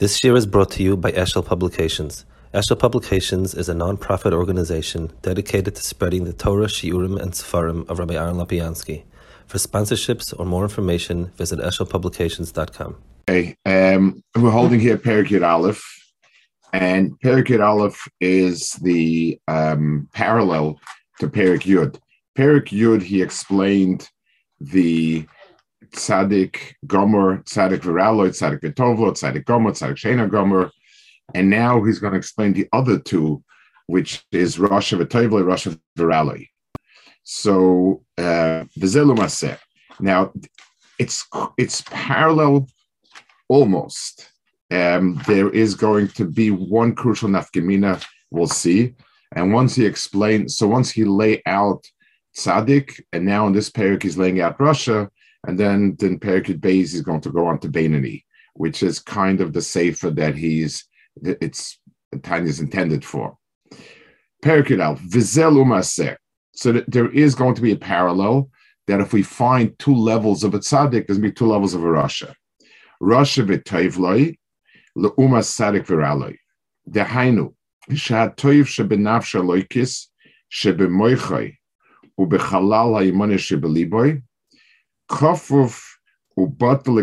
This year is brought to you by Eshel Publications. Eshel Publications is a non-profit organization dedicated to spreading the Torah, Shiurim, and Sefarim of Rabbi Aaron Lapiansky. For sponsorships or more information, visit eshelpublications.com. Okay, um, we're holding here Perikid Aleph, and Perikid Aleph is the um, parallel to Perik Yud. Perik Yud, he explained the Tzadik Gomer, Tzadik Viraloid, Tzadik Vitovlo, Tzadik Gomer, Tzadik Shena Gomer. And now he's going to explain the other two, which is Rosh Vitovlo, Rosh Viraloid. So, uh, Vizelu Now, it's it's parallel almost. Um, there is going to be one crucial nafkamina we'll see. And once he explains, so once he lay out tzaddik, and now in this parak he's laying out Rasha, and then then Perikid Beis is going to go on to Beinani, which is kind of the safer that he's it's Tanya is intended for. Perikid Al Vizel Umaseh. So there is going to be a parallel that if we find two levels of a tzaddik, there's going to be two levels of a Rasha. Rasha v'toivloi le'umas tzaddik v'raloi. Dehainu, toiv shebenavsha loikis shebemoichoi ubechalal ha'imone Kofuf ubatal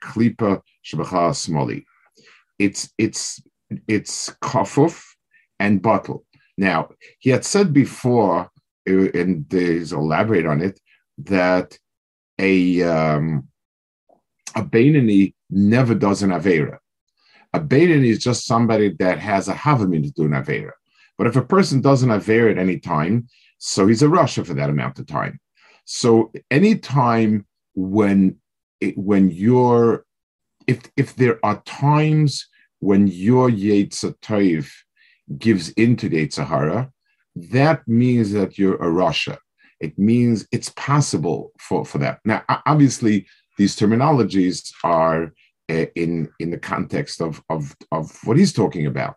klipa shebachal smoli. It's it's it's kofuf and bottle. Now he had said before, uh, and he's elaborate on it that a um, a Beinani never does an avera. A Beinani is just somebody that has a havamin to do an avera. But if a person does an avera at any time, so he's a rasha for that amount of time. So anytime when when you're if if there are times when your Yetzatayv gives into the Sahara, that means that you're a Rasha. It means it's possible for, for that. Now, obviously, these terminologies are uh, in in the context of, of of what he's talking about.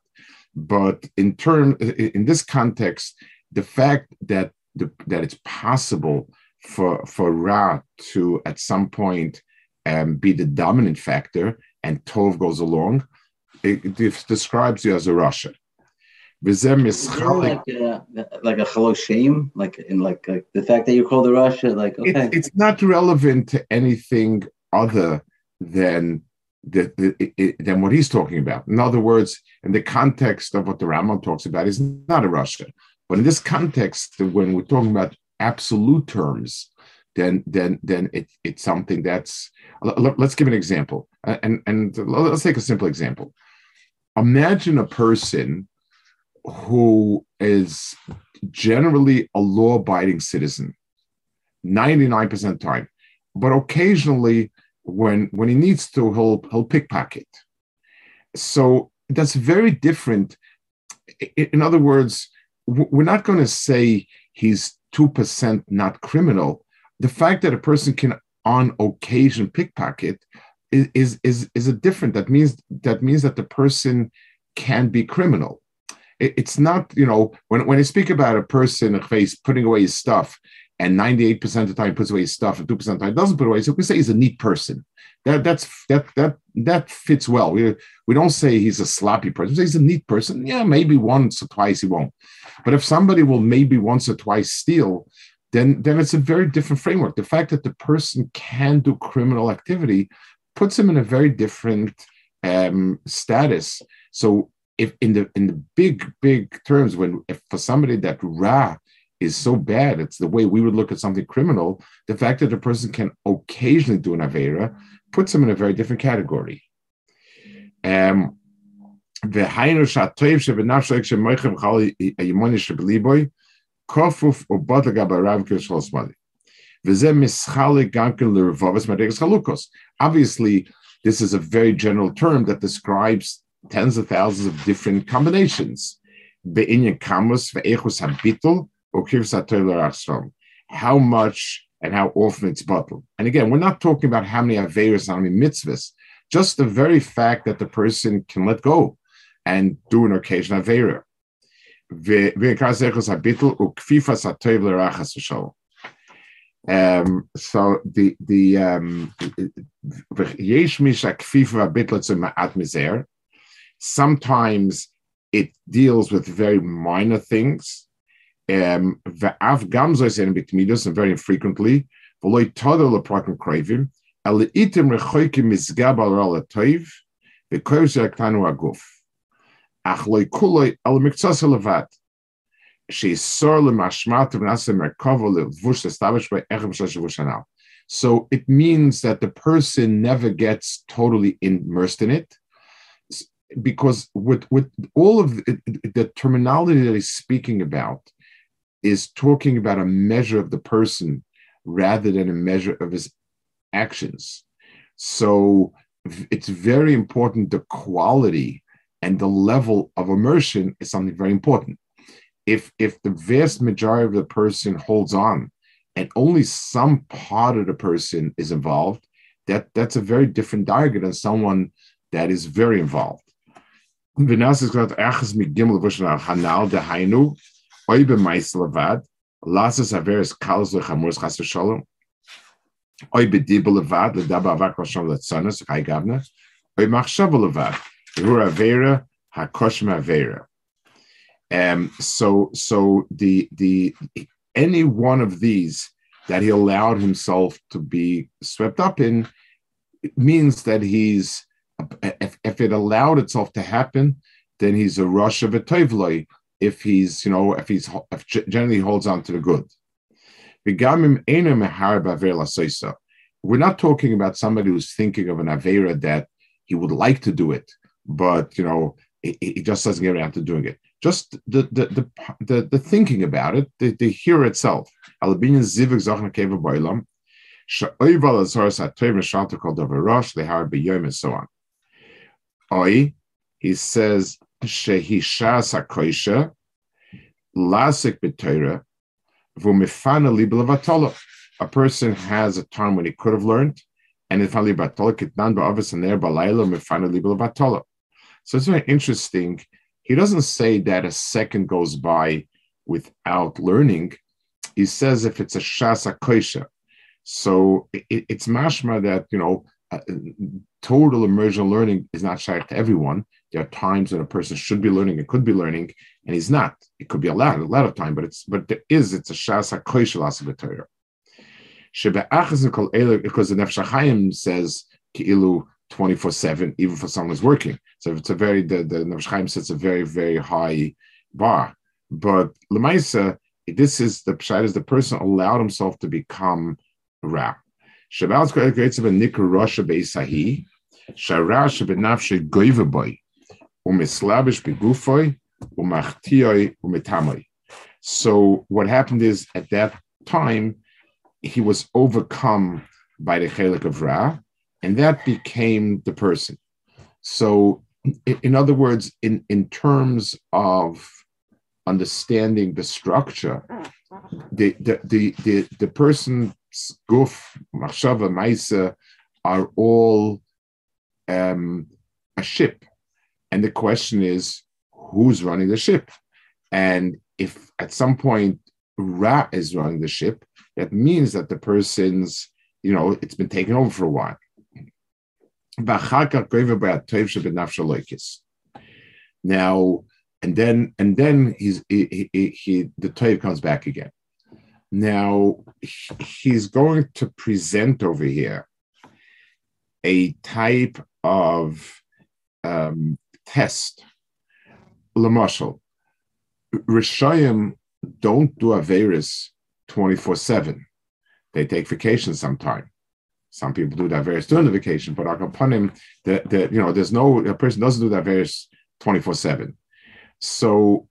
But in term in this context, the fact that the, that it's possible for for Ra to at some point um, be the dominant factor, and Tov goes along, it, it describes you as a Russian. Like a, like a hello shame, like in like, like the fact that you call the Rasha, like okay, it's, it's not relevant to anything other than the, the it, than what he's talking about. In other words, in the context of what the Rambam talks about, is not a Rasha. But in this context, when we're talking about absolute terms, then then then it, it's something that's. Let's give an example, uh, and and let's take a simple example. Imagine a person who is generally a law-abiding citizen, ninety-nine percent time, but occasionally when when he needs to, he'll he'll pickpocket. So that's very different. In other words, we're not going to say he's 2% not criminal, the fact that a person can on occasion pickpocket is, is, is, is a different. That means that means that the person can be criminal. It, it's not, you know, when, when I speak about a person face putting away his stuff and 98% of the time puts away his stuff and 2% of the time doesn't put away, so we say he's a neat person. That that's that that that fits well. We we don't say he's a sloppy person. We say he's a neat person. Yeah, maybe once or twice he won't. But if somebody will maybe once or twice steal, then then it's a very different framework. The fact that the person can do criminal activity puts him in a very different um, status. So if in the in the big big terms, when if for somebody that ra is so bad, it's the way we would look at something criminal. The fact that a person can occasionally do an avera puts him in a very different category. Um, והיינו שהטוב שבנפשו כשמויכם חל הימוני שבליבוי, כופוף ובוד לגבי הרב כשלוש מדי. וזה מסחלי גם כן לרבובס מדרגס חלוקוס. Obviously, this is a very general term that describes tens of thousands of different combinations. בעניין כמוס ואיכוס הביטל וכיבס הטוב לרחסום. How much and how often it's bottled. And again, we're not talking about how many averas, how many mitzvahs, just the very fact that the person can let go and do an occasional Avera. Um, so the the um, sometimes it deals with very minor things. Um, and very infrequently, אך לא כולו על מקצוע לבד. שיסור למשמעת ונעשה מרכבו לבוש לסתבש באחד בשל שבוש הנ"ל. So it means that the person never gets totally immersed in it because with, with all of the, the terminology that he's speaking about is talking about a measure of the person rather than a measure of his actions. So it's very important the quality and the level of immersion is something very important. If if the vast majority of the person holds on and only some part of the person is involved, that that's a very different diagram than someone that is very involved. Ru avera hakoshim avera. Um, so so the the any one of these that he allowed himself to be swept up in means that he's if, if it allowed itself to happen, then he's a rush of a tovloi. If he's you know if he's if generally holds on to the good. We're not talking about somebody who's thinking of an Avera that he would like to do it, but you know, he just doesn't get around to doing it. Just the the the, the, the thinking about it, the, the hear itself. Albinian zivik zochna keva boilam. Sha'oival azoras ha'toiv neshalta called over rosh, lehar b'yom and so on. Oi, he says, shehishas ha'koisha, lasik b'toira, a person has a time when he could have learned, and if So it's very interesting. He doesn't say that a second goes by without learning. He says if it's a shasa koisha. So it, it's mashma that you know uh, total immersion learning is not shaykh to everyone. There are times when a person should be learning and could be learning, and he's not. It could be a lot, a lot of time, but it's but there is it's a shas hakoishel asavatorah. Because the Nefesh HaChaim says ki'ilu 24 7, even for someone who's working. So it's a very, the, the Nefesh HaChaim sets a very, very high bar. But Lemaisa, this is the pshat is the person allowed himself to become Ra. Shabbat's creates a nikr Rasha Beisahi, Sharash benafshe goivaboy, umislabish begufoy, umachtioi umitamoy. So what happened is at that time, he was overcome by the chelik of Ra, and that became the person. So, in other words, in, in terms of understanding the structure, the the the the, the person's guf, machshava, maisa are all um, a ship. And the question is, who's running the ship? And if at some point Ra is running the ship, that means that the person's, you know, it's been taken over for a while. Now, and then and then he's he, he, he the Toiv comes back again. Now he's going to present over here a type of um, test. Lamashal, Rishayim don't do Averis 24 7. They take vacation sometime. Some people do that various during the vacation, but upon him, the, you know, there's no, a person doesn't do that various 24 7. So,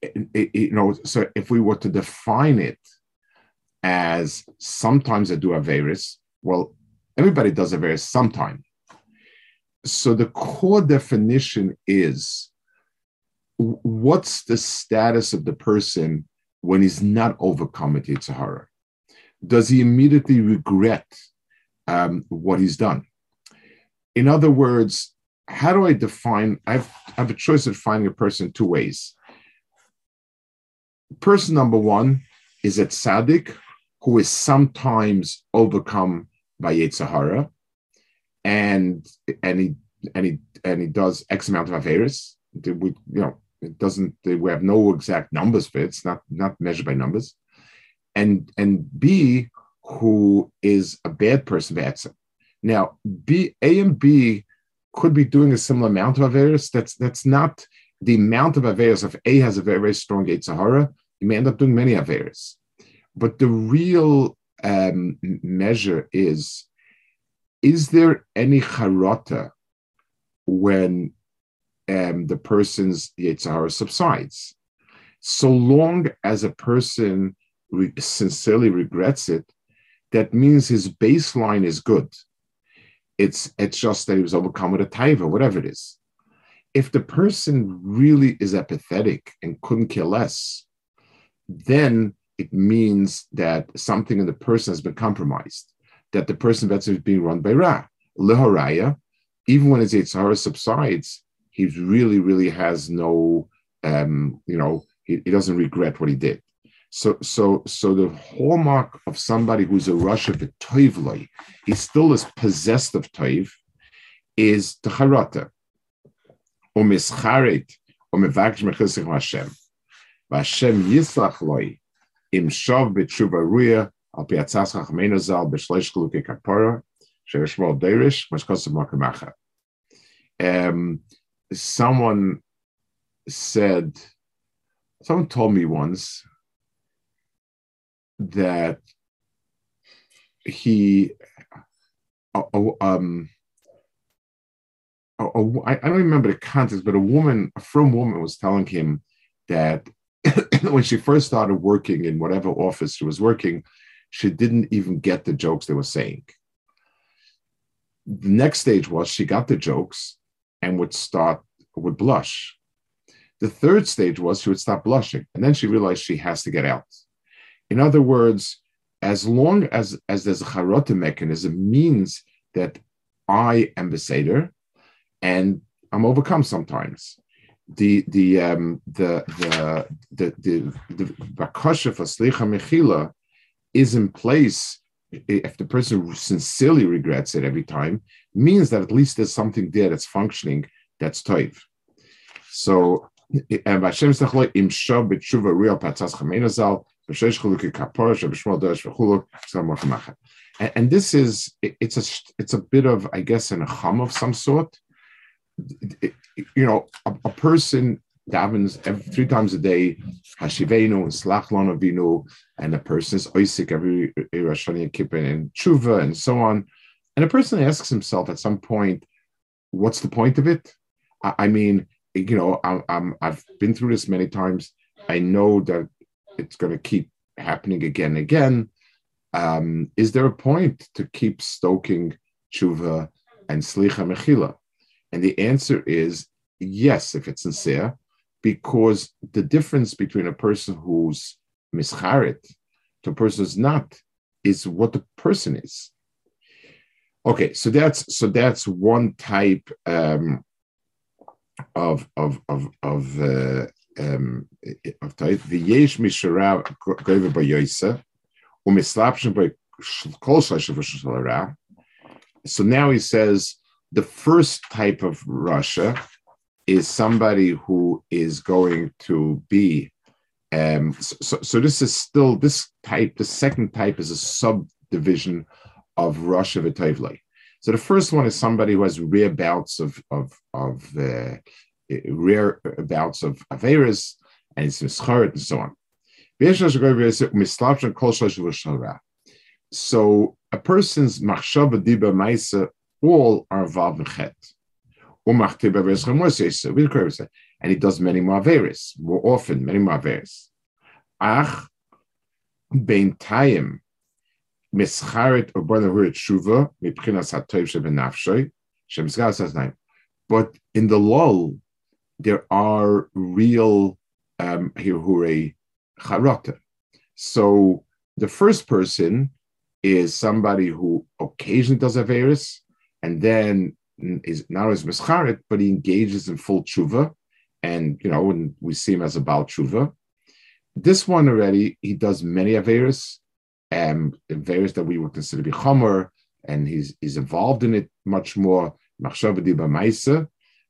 it, you know, so if we were to define it as sometimes I do a Averis, well, everybody does a Averis sometime. So the core definition is what's the status of the person when he's not overcome at Yitzhahara? Does he immediately regret um, what he's done? In other words, how do I define? I've, I have a choice of defining a person two ways. Person number one is a tzaddik who is sometimes overcome by Yetzirah, and and he and he and he does X amount of Averis. We, you know, it doesn't. We have no exact numbers for it. It's not not measured by numbers. And and B, who is a bad person, Batson. Now, B, A and B could be doing a similar amount of Averis. That's that's not the amount of Averis. If A has a very, very strong Sahara, you may end up doing many Averis. But the real um, measure is is there any charata when um, the person's Yetzirah subsides? So long as a person re- sincerely regrets it, that means his baseline is good. It's it's just that he was overcome with a taiva, whatever it is. If the person really is apathetic and couldn't care less, then it means that something in the person has been compromised, that the person is being run by Ra. Lehoraya, even when his Yitzhara subsides, he really, really has no, um, you know, he, he doesn't regret what he did. So, so, so the hallmark of somebody who's a Rasha v'toivloi, he still is possessed of toiv, is the charata, or mischaret, or mevaksh mechilsich Hashem. Hashem yislach loi, im shov b'tshuva ruya, al pi atzas chachmeinu zal b'shleish chuluke kapara, sheveshmol deirish, mashkosav makamacha. Um, someone said, someone told me once that he um a, a, I don't remember the context, but a woman, a firm woman, was telling him that when she first started working in whatever office she was working, she didn't even get the jokes they were saying. The next stage was she got the jokes and would start would blush. The third stage was she would stop blushing, and then she realized she has to get out. In other words, as long as, as there's a mechanism, means that I am the Seder and I'm overcome sometimes. The the um, the the the the the bakasha for slicha mechila is in place if the person sincerely regrets it every time, means that at least there's something there that's functioning that's toiv. So, and Hashem im real patzas and, this is it's a it's a bit of I guess an hum of some sort. You know, a, a person davens every, three times a day, Hashivenu and Slachlon Avinu, and a person is Oisik every Rosh Kippur and Tshuva and so on. And a person asks himself at some point, what's the point of it? I, I mean, you know, I, I'm, I've been through this many times. I know that it's going to keep happening again and again. Um, is there a point to keep stoking tshuva and slicha mechila? And the answer is yes, if it's sincere, because the difference between a person who's mischarit to a person who's not is what the person is. Okay, so that's so that's one type um, of of of of uh, um, Tait, v'yesh mishara shleisha v'shal So now he says the first type of Rasha is somebody who is going to be. Um, so, so this is still this type. The second type is a subdivision of Rasha v'toivlei. So the first one is somebody who has rear bouts of of of uh, rare bouts of Averis and it's Mischaret and so on. So a person's machshava diba maisa all are vav v'chet. And he does many more more often, many more. Ach, bein tayim, mischaret or born hurit shuva, mipchinas hatoiv shebenafshoy, shemizgal says nine. But in the lull, there are real um, hirhure charata. So the first person is somebody who occasionally does Averis and then is not as mischaret, but he engages in full tshuva. And, you know, when we see him as a Baal tshuva. This one already, he does many Averis um, various that we would consider to be chomer, and he's he's involved in it much more.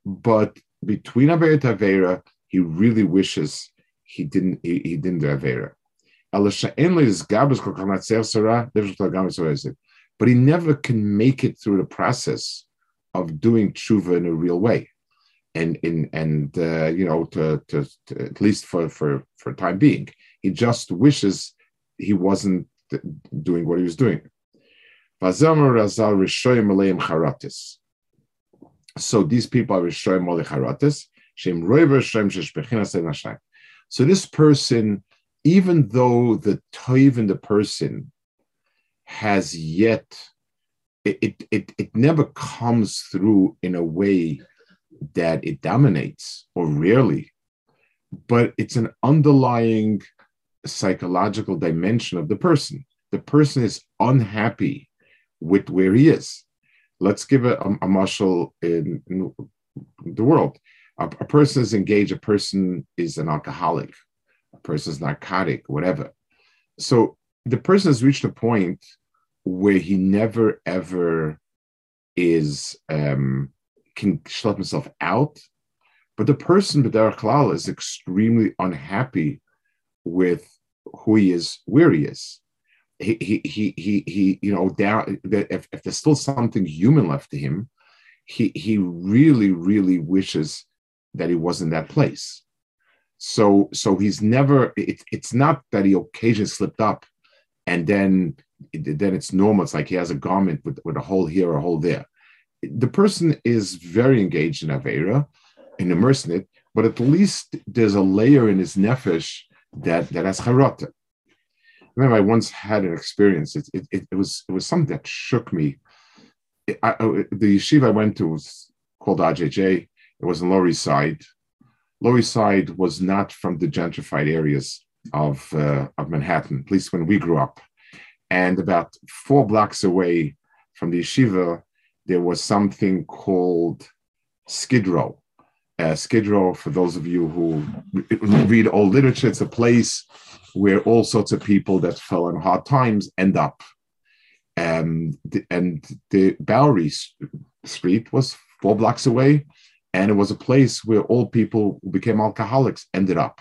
But between Avera and Avera, he really wishes he didn't he, he didn't do Avera. But he never can make it through the process of doing tshuva in a real way, and in and uh, you know to, to, to, at least for for for time being, he just wishes he wasn't doing what he was doing. So these people are Rishoyim Mole Charatis, Shem Roiver Shem So this person, even though the toiv in the person has yet, it, it, it, it never comes through in a way that it dominates, or rarely, but it's an underlying psychological dimension of the person. The person is unhappy with where he is. Let's give a, a, a marshal in, in, the world. A, a, person is engaged, a person is an alcoholic, a person is narcotic, whatever. So the person has reached a point where he never ever is um, can schlep himself out, but the person B'derech Klal is extremely unhappy with who he is, where he is. He, he, he, he, you know, down, if, if there's still something human left to him, he, he really, really wishes that he was in that place. So, so he's never, it, it's not that he occasionally slipped up and then, then it's normal. It's like he has a garment with, with a hole here, a hole there. The person is very engaged in Avera and immersed in it, but at least there's a layer in his nefesh that that has charata. Remember I once had an experience. It, it, it, it was it was something that shook me. It, I, the yeshiva I went to was called RJJ. It was in Lower East Side. Lower East Side was not from the gentrified areas of uh, of Manhattan, at least when we grew up. And about four blocks away from the yeshiva, there was something called Skid Row uh, Skid Row, for those of you who read old literature, it's a place where all sorts of people that fell in hard times end up. Um, and the Bowery Street was four blocks away, and it was a place where all people who became alcoholics ended up.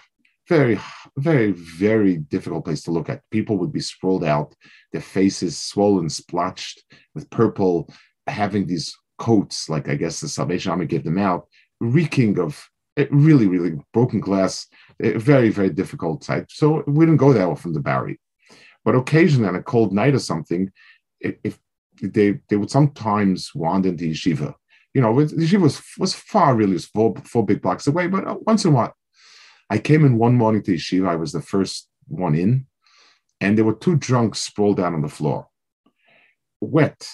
Very, very, very difficult place to look at. People would be sprawled out, their faces swollen, splotched with purple, having these coats, like I guess the Salvation Army gave them out, reeking of really, really broken glass, very, very difficult site. So we didn't go that often to Bowery. But occasionally on a cold night or something, if they they would sometimes wander into yeshiva. You know, yeshiva was, was far really, was four, four big blocks away, but uh, once in a while. I came in one morning to yeshiva, I was the first one in, and there were two drunks sprawled down on the floor. Wet,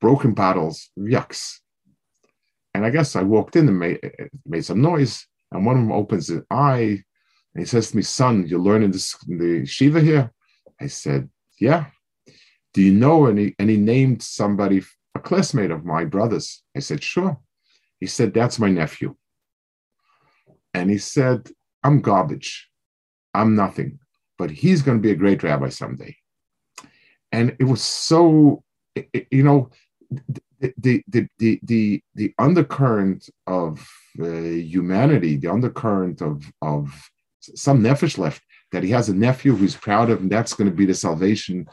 broken bottles, yucks. And I guess I walked in and made, made some noise. And one of them opens his eye and he says to me, Son, you're learning this the Shiva here? I said, Yeah. Do you know? And he, and he named somebody, a classmate of my brother's. I said, Sure. He said, That's my nephew. And he said, I'm garbage. I'm nothing, but he's going to be a great rabbi someday. And it was so, you know, the the the the the undercurrent of uh, humanity, the undercurrent of of some nefesh left that he has a nephew who's proud of, and that's going to be the salvation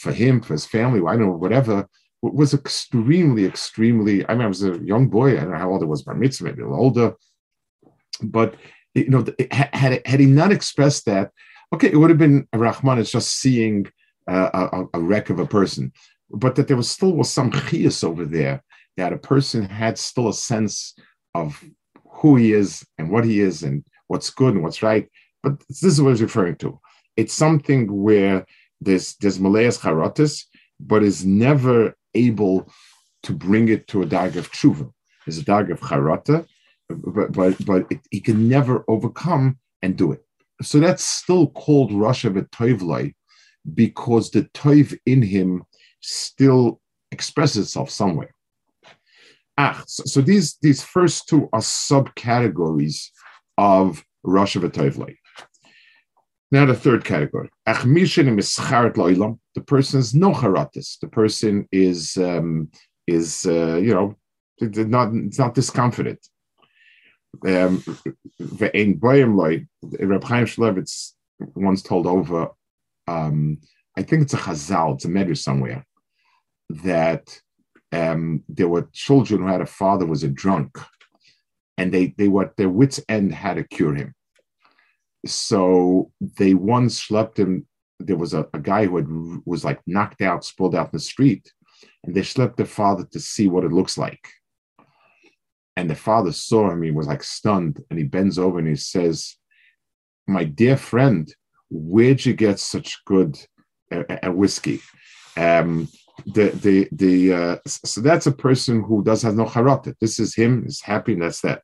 for him, for his family. I don't know, whatever. Was extremely, extremely. I mean, I was a young boy. I don't know how old I was, bar mitzvah, maybe a little older. But you know, had had he not expressed that, okay, it would have been Rahman. It's just seeing uh, a, a wreck of a person but that there was still was some chias over there that a person had still a sense of who he is and what he is and what's good and what's right. But this is what I was referring to. It's something where there's there's Malayas Charotis, but is never able to bring it to a dag of tshuva. There's a dag of charata, but but but it, he can never overcome and do it. So that's still called Rasha V'Toivlai because the toiv in him still express itself somewhere. Ah, so, so these, these first two are subcategories of Rosh V'Tovlei. Now the third category. The person is no haratis. The person is um, is uh, you know not it's not discomforted. Um, Reb Chaim Shmulevitz once told over, um, I think it's a Chazal, it's a medrash somewhere, that um, there were children who had a father was a drunk, and they they were at their wits end how to cure him. So they once schlepped him. There was a, a guy who had, was like knocked out, spilled out in the street, and they schlepped the father to see what it looks like. And the father saw him, he was like stunned, and he bends over and he says, My dear friend, where'd you get such good uh, whiskey? Um, the the the uh, so that's a person who does have no charata. This is him, is happy, and that's that.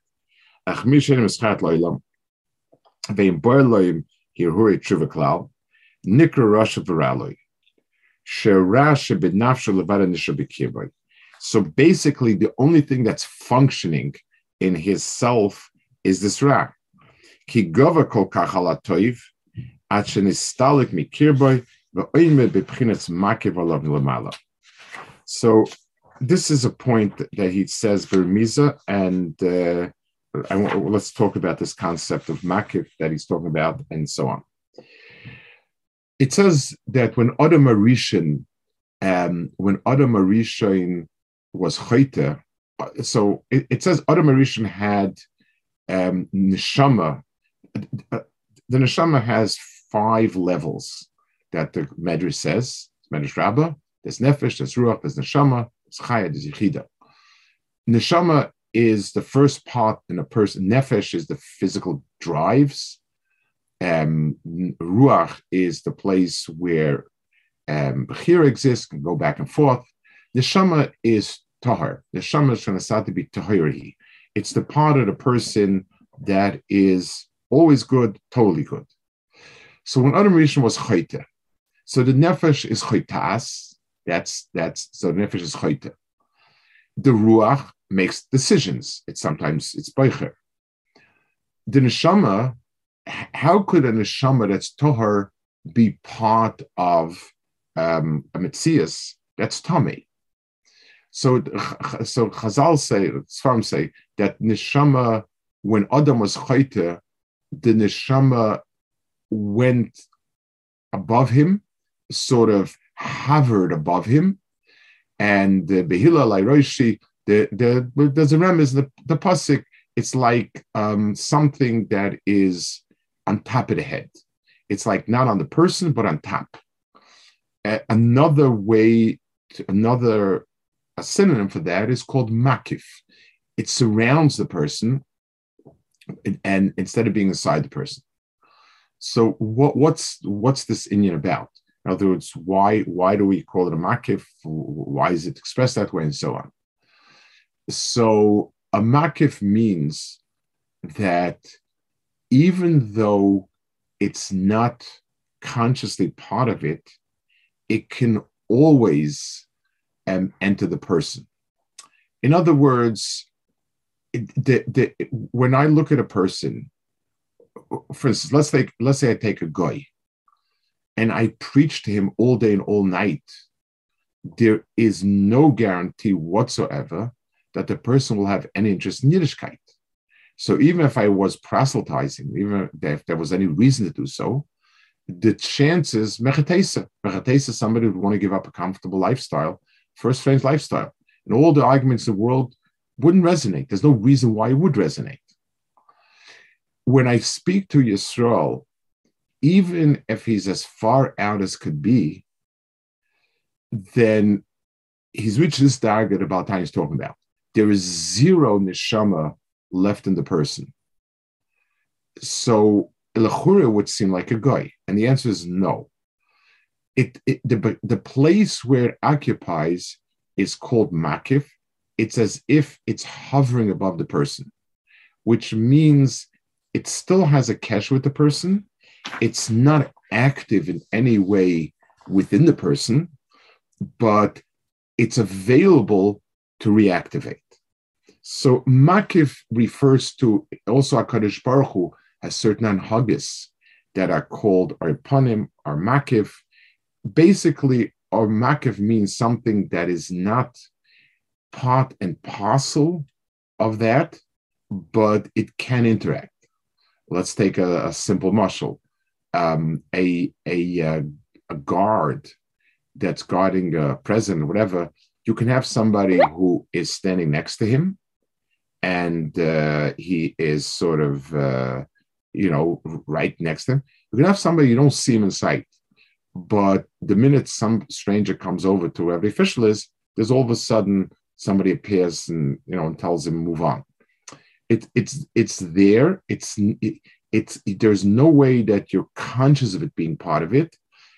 So basically, the only thing that's functioning in his self is this ra. Ki gova kol kachala toiv, at shenistalik mikirboy, So this is a point that he says Burmiza and uh, I, let's talk about this concept of makif that he's talking about, and so on. It says that when Adam Arishan, um, when Adam Arishan was chayte, so it, it, says Adam Arishan had um, neshama. The neshama has five levels that the Medrash says. Medrash Rabbah. There's nefesh, there's ruach, there's neshama, there's chaya, there's yichida. Neshama is the first part in a person. Nefesh is the physical drives. Um, ruach is the place where um, Bechira exists, can go back and forth. Neshama is tahar. Neshama is going to be tahiri. It's the part of the person that is always good, totally good. So when Adam Rishon was chayte, so the nefesh is chaytas. That's that's so the nefesh is chayte. The ruach makes decisions. It's sometimes it's boicher. The neshama, how could a neshama that's tohar be part of um, a mitzias that's tummy? So, so Chazal say, Sfarim say that neshama, when Adam was chayte, the neshama went above him, sort of hovered above him, and the Behila Lairoshi the, the, there's a remez, the, the pasuk, it's like um, something that is on top of the head. It's like not on the person, but on top. Another way, to, another a synonym for that is called makif. It surrounds the person, and, and instead of being inside the person. So what, what's what's this inyan about? In other words, why why do we call it a makif? Why is it expressed that way, and so on? So a makif means that even though it's not consciously part of it, it can always um, enter the person. In other words, the, the, when I look at a person, for instance, let's take let's say I take a guy, and I preach to him all day and all night. There is no guarantee whatsoever that the person will have any interest in Yiddishkeit. So even if I was proselytizing, even if there was any reason to do so, the chances, mechatesa, mechatesa, somebody would want to give up a comfortable lifestyle for a strange lifestyle. And all the arguments in the world wouldn't resonate. There's no reason why it would resonate. When I speak to Yisrael, even if he's as far out as could be, then he's reached this target about time he's talking about there is zero neshama left in the person. So Elachura would seem like a guy, and the answer is no. It, it the, the place where it occupies is called makif. It's as if it's hovering above the person, which means it still has a cash with the person. It's not active in any way within the person, but it's available to reactivate. So Makif refers to also Akadosh Baruch Hu has certain anhagis that are called arpanim or makif. Basically, or makif means something that is not part and parcel of that, but it can interact. Let's take a, a simple muscle. Um, a a uh, a guard that's guarding a president whatever, you can have somebody who is standing next to him and uh, he is sort of, uh, you know, right next to him. You can have somebody you don't see him in sight, but the minute some stranger comes over to where the official is, there's all of a sudden somebody appears and you know and tells him move on. It, it's it's there. It's it, it's there's no way that you're conscious of it being part of it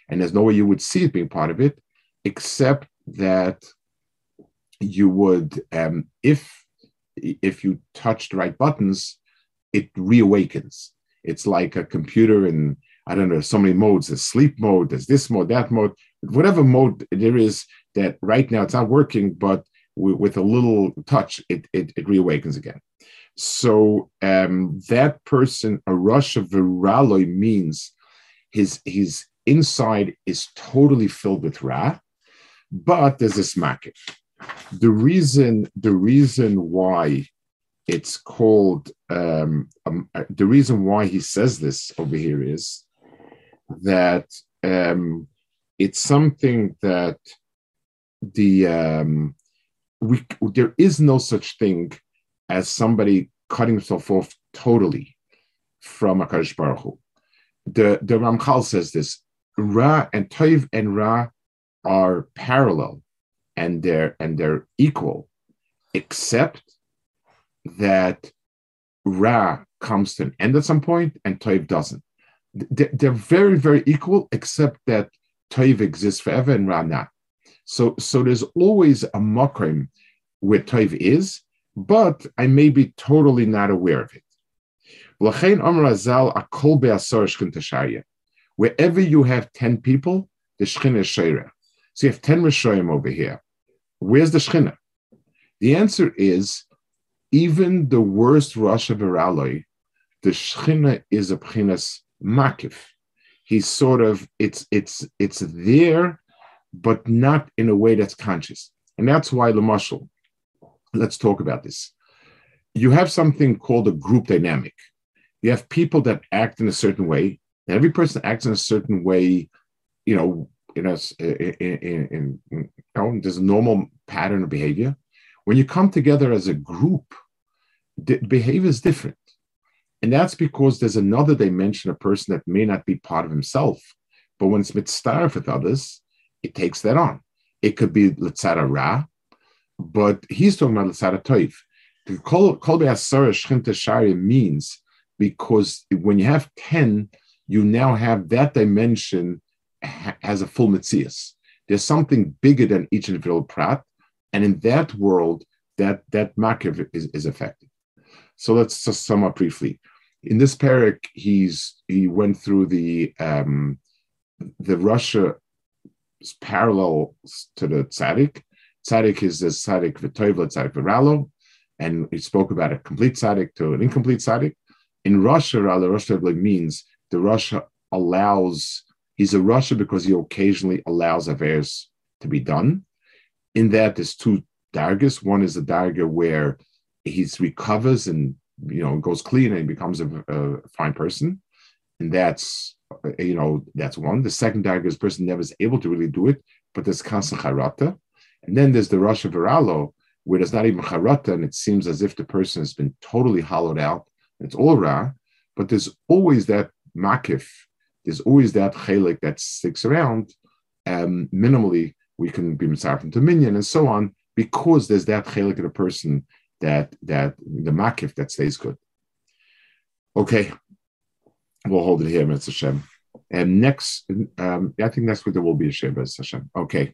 and there's no way you would see it being part of it, except that you would, um, if if you touch the right buttons, it reawakens. It's like a computer in I don't know so many modes. There's sleep mode. There's this mode, that mode, whatever mode there is. That right now it's not working, but with a little touch, it it, it reawakens again. So um, that person, a rush of viraloi means his his inside is totally filled with Ra, but there's this makif. The reason, the reason why it's called, um, um, uh, the reason why he says this over here is that um, it's something that the um, we there is no such thing as somebody cutting himself off totally from a Baruch Hu. The the Ramchal says this Ra and Toiv and Ra are parallel and they're and they're equal, except that Ra comes to an end at some point and Toiv doesn't. They're very, very equal, except that Toiv exists forever and Ra not. So, so there's always a makrim where Toiv is, but I may be totally not aware of it. Wherever you have 10 people, the Shechina is Sheira. So you have 10 Rishoyim over here. Where's the Shechina? The answer is even the worst Rosh of Viraloi, the Shechina is a Pchinas Makif. He's sort of, it's it's it's there, but not in a way that's conscious. And that's why Lamashal, let's talk about this. You have something called a group dynamic. You have people that act in a certain way, every person acts in a certain way, you know, in a, in, in, in, you know, there's a normal pattern of behavior. When you come together as a group, the behavior is different. And that's because there's another dimension of person that may not be part of himself, but when it's mitzvah with others, it takes that on. It could be letzara ra, but he's talking about letzara toiv. Kol shari means because when you have 10, you now have that dimension as a full mitzias. There's something bigger than each individual prat, and in that world, that that makif is, is affected. So let's just sum up briefly. In this parak, he's he went through the um, the Rasha parallel to the tzaddik. Tzaddik is the tzaddik v'toiv tzaddik v'ralo, and he spoke about a complete tzaddik to an incomplete tzaddik. In Rasha, Rala means the Rasha allows, he's a Rasha because he occasionally allows affairs to be done. In that, there's two dargas. One is a darga where he recovers and you know goes clean and becomes a, a, fine person, and that's you know that's one. The second darga is a person never is able to really do it, but there's constant charata. And then there's the Rasha Viralo, where there's not even charata, and it seems as if the person has been totally hollowed out. It's all ra, but there's always that makif, there's always that chelik that sticks around. Um, minimally, we can be mitzarfim to minyan and so on because there's that chelik in a person that that the makif that stays good. Okay, we'll hold it here, Mitzvah Hashem. And next, um, I think next week there will be a Shabbat Hashem. Okay.